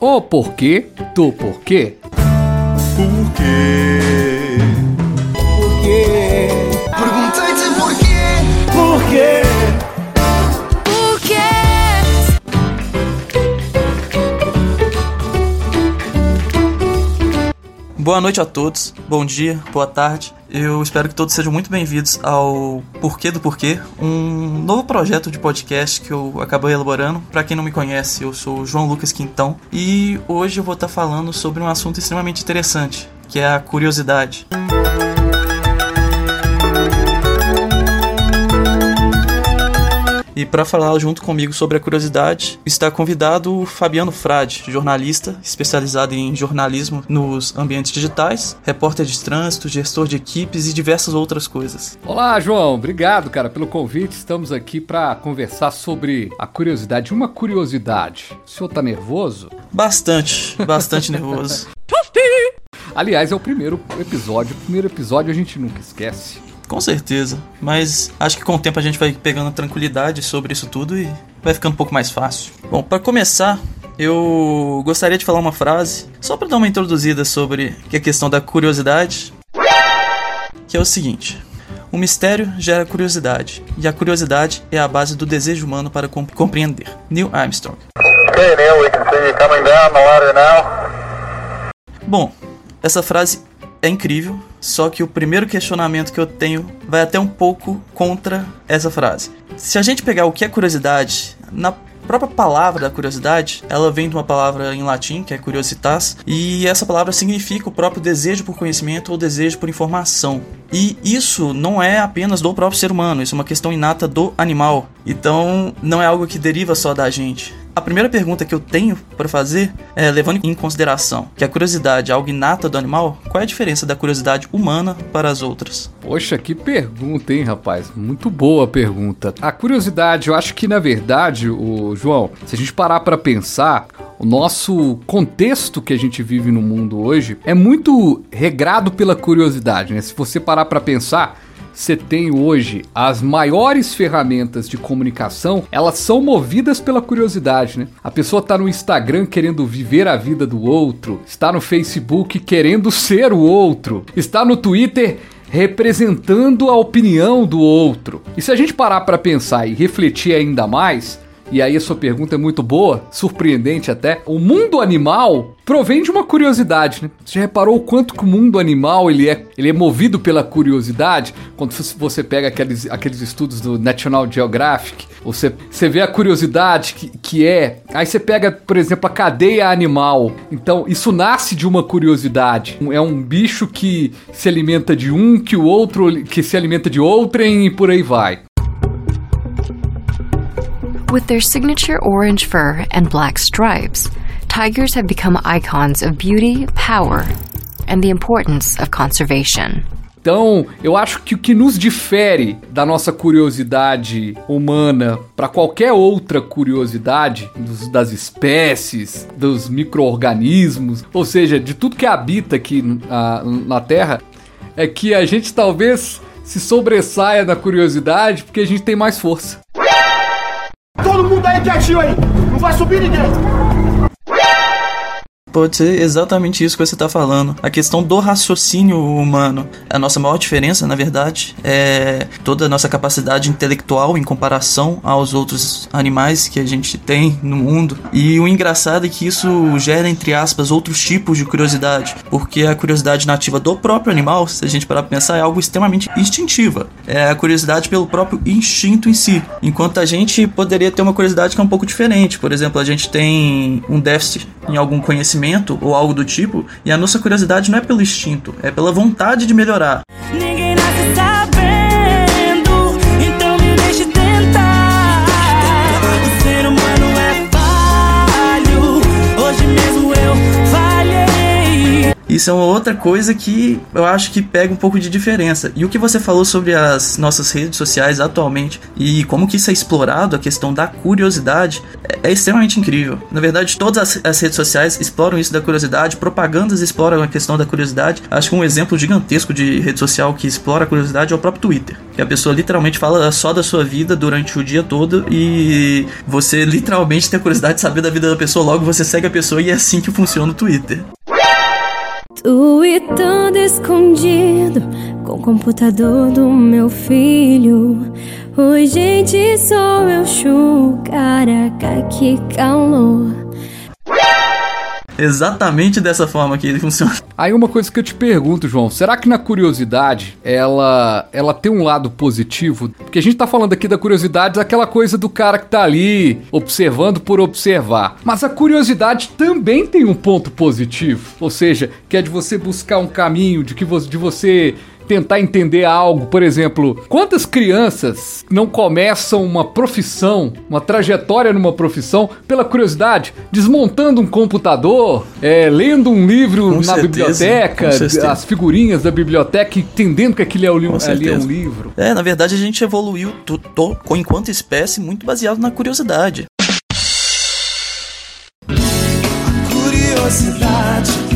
O porquê do porquê. Por quê? Por quê? Perguntei-te porquê. Por quê? Por quê? Boa noite a todos, bom dia, boa tarde. Eu espero que todos sejam muito bem-vindos ao Porquê do Porquê, um novo projeto de podcast que eu acabei elaborando. Para quem não me conhece, eu sou João Lucas Quintão e hoje eu vou estar falando sobre um assunto extremamente interessante, que é a curiosidade. E para falar junto comigo sobre a curiosidade, está convidado o Fabiano Frade, jornalista especializado em jornalismo nos ambientes digitais, repórter de trânsito, gestor de equipes e diversas outras coisas. Olá, João. Obrigado, cara, pelo convite. Estamos aqui para conversar sobre a curiosidade. Uma curiosidade. O senhor tá nervoso? Bastante, bastante nervoso. Aliás, é o primeiro episódio. O primeiro episódio a gente nunca esquece. Com certeza, mas acho que com o tempo a gente vai pegando tranquilidade sobre isso tudo e vai ficando um pouco mais fácil. Bom, para começar, eu gostaria de falar uma frase, só para dar uma introduzida sobre que é a questão da curiosidade, que é o seguinte: o mistério gera curiosidade, e a curiosidade é a base do desejo humano para comp- compreender. Neil Armstrong. Okay, Neil, we can see you coming down the ladder now. Bom, essa frase é incrível, só que o primeiro questionamento que eu tenho vai até um pouco contra essa frase. Se a gente pegar o que é curiosidade, na própria palavra da curiosidade, ela vem de uma palavra em latim, que é curiositas, e essa palavra significa o próprio desejo por conhecimento ou desejo por informação. E isso não é apenas do próprio ser humano, isso é uma questão inata do animal. Então, não é algo que deriva só da gente. A primeira pergunta que eu tenho para fazer é, levando em consideração que a curiosidade é algo inata do animal, qual é a diferença da curiosidade humana para as outras? Poxa, que pergunta, hein, rapaz? Muito boa pergunta. A curiosidade, eu acho que na verdade, o João, se a gente parar para pensar, o nosso contexto que a gente vive no mundo hoje é muito regrado pela curiosidade, né? Se você parar para pensar, você tem hoje as maiores ferramentas de comunicação, elas são movidas pela curiosidade, né? A pessoa tá no Instagram querendo viver a vida do outro, está no Facebook querendo ser o outro, está no Twitter representando a opinião do outro. E se a gente parar para pensar e refletir ainda mais, e aí a sua pergunta é muito boa, surpreendente até. O mundo animal provém de uma curiosidade, né? Você já reparou o quanto que o mundo animal ele é, ele é movido pela curiosidade? Quando você pega aqueles, aqueles estudos do National Geographic, você, você vê a curiosidade que, que é. Aí você pega, por exemplo, a cadeia animal. Então, isso nasce de uma curiosidade. É um bicho que se alimenta de um, que o outro que se alimenta de outrem e por aí vai. With their signature orange fur and black stripes, tigers have become icons of beauty, power, and the importance of conservation. Então, eu acho que o que nos difere da nossa curiosidade humana para qualquer outra curiosidade dos- das espécies, dos micro-organismos, ou seja, de tudo que habita aqui ah, na Terra, é que a gente talvez se sobressaia na curiosidade porque a gente tem mais força. Mundo aí quietinho aí! Não vai subir ninguém! Pode ser exatamente isso que você está falando. A questão do raciocínio humano. A nossa maior diferença, na verdade, é toda a nossa capacidade intelectual em comparação aos outros animais que a gente tem no mundo. E o engraçado é que isso gera, entre aspas, outros tipos de curiosidade. Porque a curiosidade nativa do próprio animal, se a gente parar pra pensar, é algo extremamente instintiva. É a curiosidade pelo próprio instinto em si. Enquanto a gente poderia ter uma curiosidade que é um pouco diferente. Por exemplo, a gente tem um déficit em algum conhecimento ou algo do tipo, e a nossa curiosidade não é pelo instinto, é pela vontade de melhorar. Isso é uma outra coisa que eu acho que pega um pouco de diferença. E o que você falou sobre as nossas redes sociais atualmente e como que isso é explorado, a questão da curiosidade, é, é extremamente incrível. Na verdade, todas as, as redes sociais exploram isso da curiosidade, propagandas exploram a questão da curiosidade. Acho que um exemplo gigantesco de rede social que explora a curiosidade é o próprio Twitter. Que a pessoa literalmente fala só da sua vida durante o dia todo e você literalmente tem a curiosidade de saber da vida da pessoa, logo você segue a pessoa e é assim que funciona o Twitter. Tweetando escondido com o computador do meu filho. Oi, gente, sou eu, Chu. Caraca, que calor. Exatamente dessa forma que ele funciona. Aí uma coisa que eu te pergunto, João, será que na curiosidade ela ela tem um lado positivo? Porque a gente tá falando aqui da curiosidade daquela coisa do cara que tá ali observando por observar. Mas a curiosidade também tem um ponto positivo, ou seja, que é de você buscar um caminho, de que vo de você tentar entender algo. Por exemplo, quantas crianças não começam uma profissão, uma trajetória numa profissão, pela curiosidade, desmontando um computador, é, lendo um livro Com na certeza, biblioteca, as figurinhas da biblioteca, entendendo que aquilo é, o li- Com ali é um livro. É, na verdade a gente evoluiu to- com- enquanto espécie muito baseado na curiosidade. Curiosidade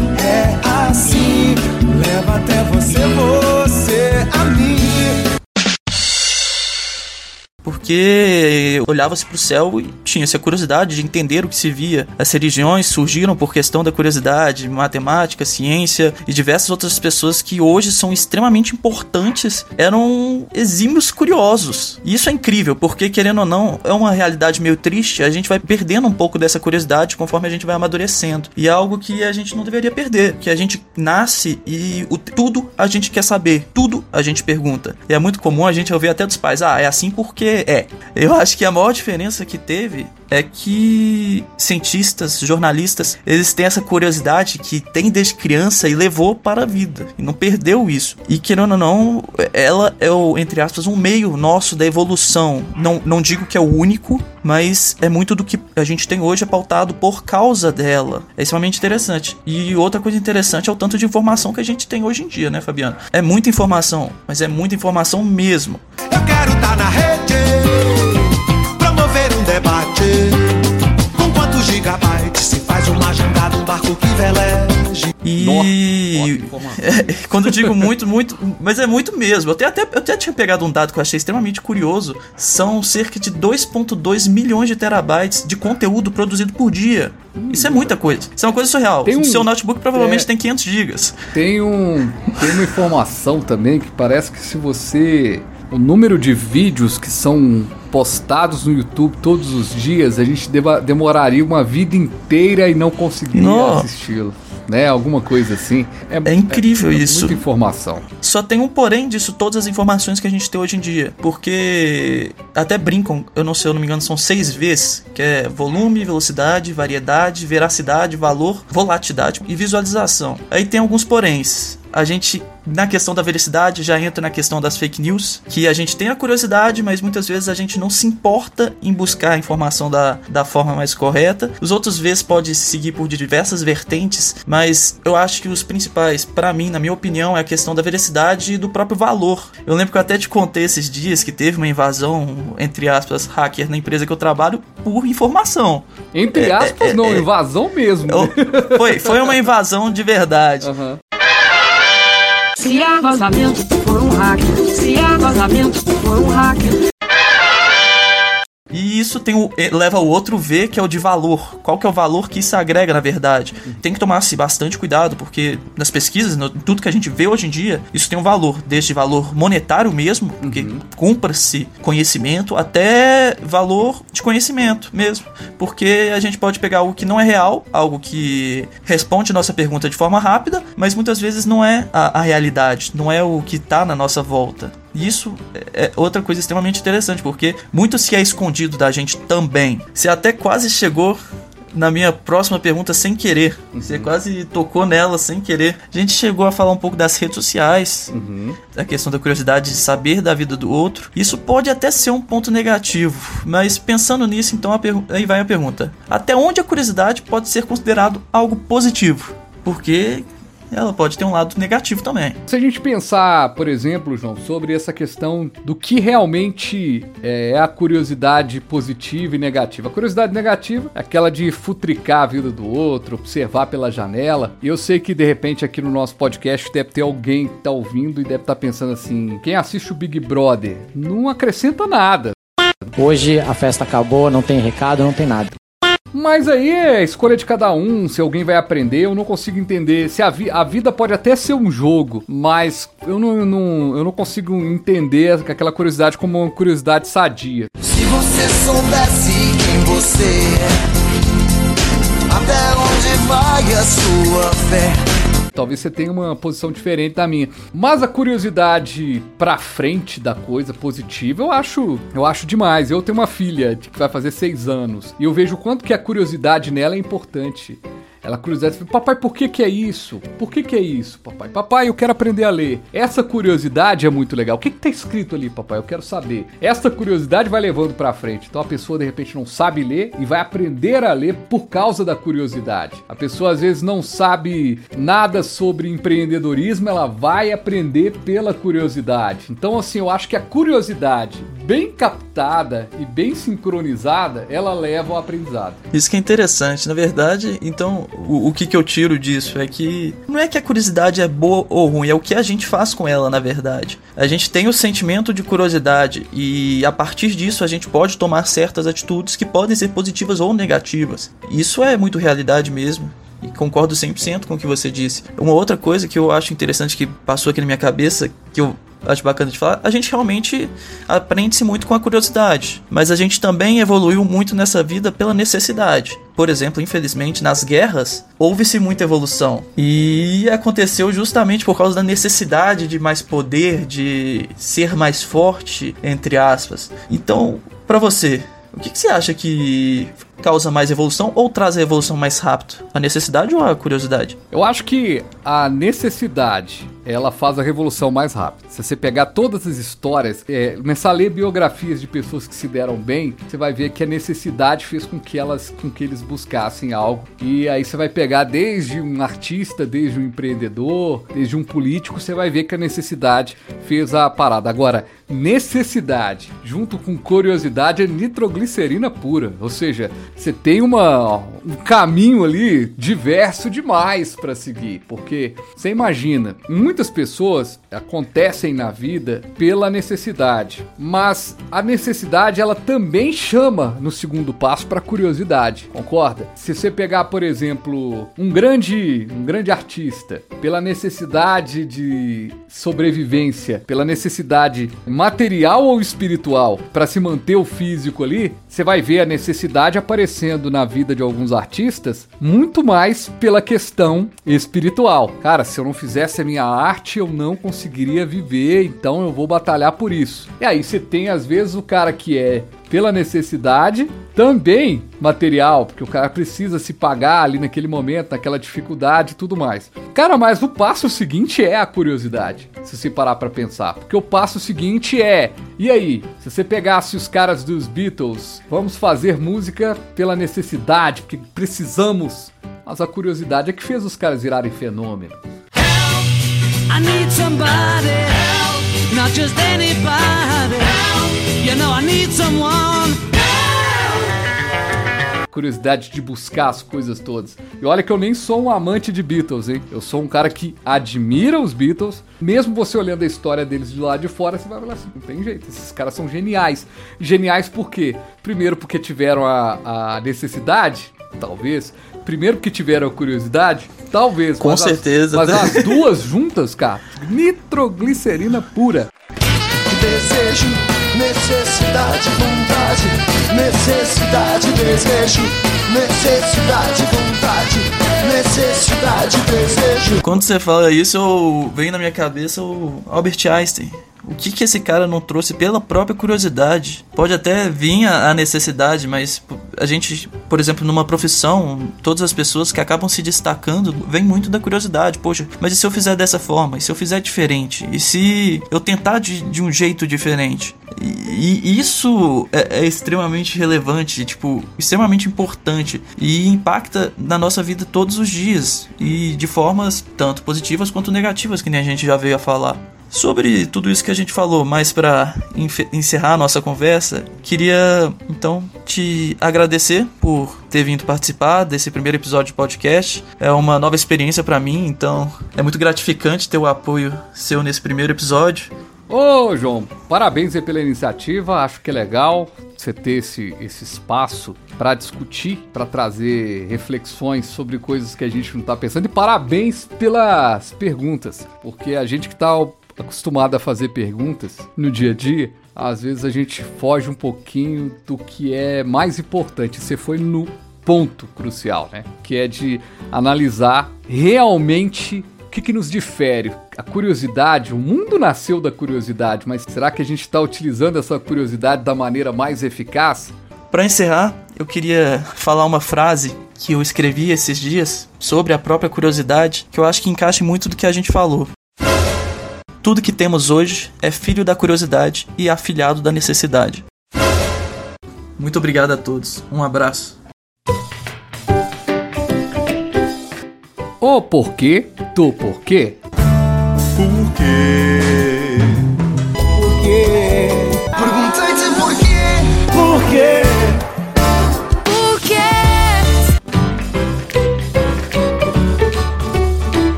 Porque olhava-se pro céu e tinha-se a curiosidade de entender o que se via. As religiões surgiram por questão da curiosidade, matemática, ciência e diversas outras pessoas que hoje são extremamente importantes eram exímios curiosos. E isso é incrível, porque querendo ou não, é uma realidade meio triste, a gente vai perdendo um pouco dessa curiosidade conforme a gente vai amadurecendo. E é algo que a gente não deveria perder, que a gente nasce e o, tudo a gente quer saber, tudo a gente pergunta. E é muito comum a gente ouvir até dos pais, ah, é assim porque é. Eu acho que a maior diferença que teve é que cientistas, jornalistas, eles têm essa curiosidade que tem desde criança e levou para a vida e não perdeu isso. E querendo ou não, ela é o, entre aspas, um meio nosso da evolução. Não, não digo que é o único, mas é muito do que a gente tem hoje é pautado por causa dela. É extremamente interessante. E outra coisa interessante é o tanto de informação que a gente tem hoje em dia, né, Fabiano? É muita informação, mas é muita informação mesmo. Eu quero estar na rede, debate. Com quantos gigabytes se faz uma jangada, um barco que veleje? E. É, quando eu digo muito, muito, mas é muito mesmo. Eu até, até, eu até tinha pegado um dado que eu achei extremamente curioso. São cerca de 2,2 milhões de terabytes de conteúdo produzido por dia. Isso é muita coisa. Isso é uma coisa surreal. Tem O um- seu notebook provavelmente é. tem 500 gigas. Tem, um, tem uma informação também que parece que se você. O número de vídeos que são postados no YouTube todos os dias, a gente demoraria uma vida inteira e não conseguiria Nossa. assisti-lo. Né? Alguma coisa assim. É incrível isso. Muita informação. Só tem um porém disso, todas as informações que a gente tem hoje em dia. Porque até brincam, eu não sei, eu não me engano, são seis Vs, que é volume, velocidade, variedade, veracidade, valor, volatilidade e visualização. Aí tem alguns poréns. A gente, na questão da veracidade, já entra na questão das fake news, que a gente tem a curiosidade, mas muitas vezes a gente não se importa em buscar a informação da, da forma mais correta. Os outros Vs pode seguir por diversas vertentes, mas eu acho que os principais, pra mim, na minha opinião, é a questão da veracidade e do próprio valor. Eu lembro que eu até te contei esses dias que teve uma invasão, entre aspas, hacker na empresa que eu trabalho por informação. Entre É, aspas, é, não, é. invasão mesmo. Foi, foi uma invasão de verdade. Aham. Se há vazamento, for um hacker. Se há vazamento, for um hacker. E isso tem o, eh, leva ao outro V, que é o de valor. Qual que é o valor que isso agrega, na verdade? Tem que tomar-se bastante cuidado, porque nas pesquisas, no, tudo que a gente vê hoje em dia, isso tem um valor. Desde valor monetário mesmo, porque cumpra-se conhecimento, até valor de conhecimento mesmo. Porque a gente pode pegar algo que não é real, algo que responde nossa pergunta de forma rápida, mas muitas vezes não é a, a realidade, não é o que está na nossa volta. E isso é outra coisa extremamente interessante, porque muito se é escondido da gente também. Você até quase chegou na minha próxima pergunta sem querer. Você quase tocou nela sem querer. A gente chegou a falar um pouco das redes sociais, da questão da curiosidade de saber da vida do outro. Isso pode até ser um ponto negativo, mas pensando nisso, então aí vai a pergunta: até onde a curiosidade pode ser considerado algo positivo? Porque ela pode ter um lado negativo também. Se a gente pensar, por exemplo, João, sobre essa questão do que realmente é a curiosidade positiva e negativa. A curiosidade negativa é aquela de futricar a vida do outro, observar pela janela. E eu sei que de repente aqui no nosso podcast deve ter alguém que tá ouvindo e deve estar pensando assim: quem assiste o Big Brother não acrescenta nada. Hoje a festa acabou, não tem recado, não tem nada. Mas aí é escolha de cada um, se alguém vai aprender, eu não consigo entender. Se a, vi a vida pode até ser um jogo, mas eu não, não- eu não consigo entender aquela curiosidade como uma curiosidade sadia. Se você soubesse quem você é, até onde vai a sua fé. Talvez você tenha uma posição diferente da minha. Mas a curiosidade pra frente da coisa positiva, eu acho, eu acho demais. Eu tenho uma filha que vai fazer seis anos e eu vejo o quanto que a curiosidade nela é importante. Ela curiosidade, papai, por que que é isso? Por que que é isso, papai? Papai, eu quero aprender a ler. Essa curiosidade é muito legal. O que que tá escrito ali, papai? Eu quero saber. Essa curiosidade vai levando pra frente. Então a pessoa de repente não sabe ler e vai aprender a ler por causa da curiosidade. A pessoa às vezes não sabe nada sobre empreendedorismo, ela vai aprender pela curiosidade. Então assim, eu acho que a curiosidade bem captada e bem sincronizada, ela leva ao aprendizado. Isso que é interessante. Na verdade, então, o, o que, que eu tiro disso é que não é que a curiosidade é boa ou ruim, é o que a gente faz com ela, na verdade. A gente tem o sentimento de curiosidade e a partir disso a gente pode tomar certas atitudes que podem ser positivas ou negativas. Isso é muito realidade mesmo. E concordo 100% com o que você disse. Uma outra coisa que eu acho interessante que passou aqui na minha cabeça, que eu acho bacana de falar, a gente realmente aprende-se muito com a curiosidade, mas a gente também evoluiu muito nessa vida pela necessidade. Por exemplo, infelizmente, nas guerras houve-se muita evolução e aconteceu justamente por causa da necessidade de mais poder, de ser mais forte, entre aspas. Então, pra você, o que, que você acha que causa mais evolução ou traz a evolução mais rápido? A necessidade ou a curiosidade? Eu acho que a necessidade ela faz a revolução mais rápida. Se você pegar todas as histórias, é, começar a ler biografias de pessoas que se deram bem, você vai ver que a necessidade fez com que elas, com que eles buscassem algo. E aí você vai pegar desde um artista, desde um empreendedor, desde um político, você vai ver que a necessidade fez a parada. Agora, necessidade junto com curiosidade é nitroglicerina pura, ou seja, você tem uma, um caminho ali diverso demais para seguir, porque você imagina, muitas pessoas acontecem na vida pela necessidade, mas a necessidade ela também chama no segundo passo para curiosidade, concorda? Se você pegar, por exemplo, um grande, um grande artista pela necessidade de sobrevivência, pela necessidade material ou espiritual para se manter o físico ali, você vai ver a necessidade aparecendo na vida de alguns artistas muito mais pela questão espiritual. Cara, se eu não fizesse a minha arte, eu não conseguiria viver, então eu vou batalhar por isso. E aí você tem às vezes o cara que é pela necessidade, também material, porque o cara precisa se pagar ali naquele momento, naquela dificuldade e tudo mais. Cara, mas o passo seguinte é a curiosidade, se você parar pra pensar. Porque o passo seguinte é, e aí, se você pegasse os caras dos Beatles, vamos fazer música pela necessidade, porque precisamos. Mas a curiosidade é que fez os caras virarem fenômeno. I need somebody help, not just anybody help. You know I need someone curiosidade de buscar as coisas todas. E olha que eu nem sou um amante de Beatles, hein? Eu sou um cara que admira os Beatles. Mesmo você olhando a história deles de lá de fora, você vai falar assim: não tem jeito, esses caras são geniais. Geniais por quê? Primeiro, porque tiveram a, a necessidade, talvez. Primeiro, porque tiveram a curiosidade, talvez. Com mas as- certeza. mas as duas juntas, cara, nitroglicerina pura. Desejo, necessidade, vontade. Necessidade, desejo. Necessidade, vontade. Necessidade, desejo. Quando você fala isso, eu... vem na minha cabeça o Albert Einstein. O que, que esse cara não trouxe pela própria curiosidade? Pode até vir a a necessidade, mas a gente, por exemplo, numa profissão, todas as pessoas que acabam se destacando vem muito da curiosidade. Poxa, mas e se eu fizer dessa forma? E se eu fizer diferente? E se eu tentar de, de um jeito diferente? E, e isso é, é, extremamente relevante, tipo, extremamente importante e impacta na nossa vida todos os dias e de formas tanto positivas quanto negativas, que nem a gente já veio a falar. Sobre tudo isso que a gente falou, mas para encerrar a nossa conversa, queria então te agradecer por ter vindo participar desse primeiro episódio de podcast. É uma nova experiência para mim, então é muito gratificante ter o apoio seu nesse primeiro episódio. Ô, João, parabéns pela iniciativa. Acho que é legal você ter esse, esse espaço para discutir, para trazer reflexões sobre coisas que a gente não está pensando. E parabéns pelas perguntas, porque a gente que está acostumado a fazer perguntas no dia a dia, às vezes a gente foge um pouquinho do que é mais importante. Você foi no ponto crucial, né? Que é de analisar realmente o que, que nos difere. A curiosidade, o mundo nasceu da curiosidade, mas será que a gente está utilizando essa curiosidade da maneira mais eficaz? Para encerrar, eu queria falar uma frase que eu escrevi esses dias sobre a própria curiosidade, que eu acho que encaixa muito do que a gente falou. Tudo que temos hoje é filho da curiosidade e afilhado da necessidade. Muito obrigado a todos. Um abraço. O porquê do porquê? Por quê?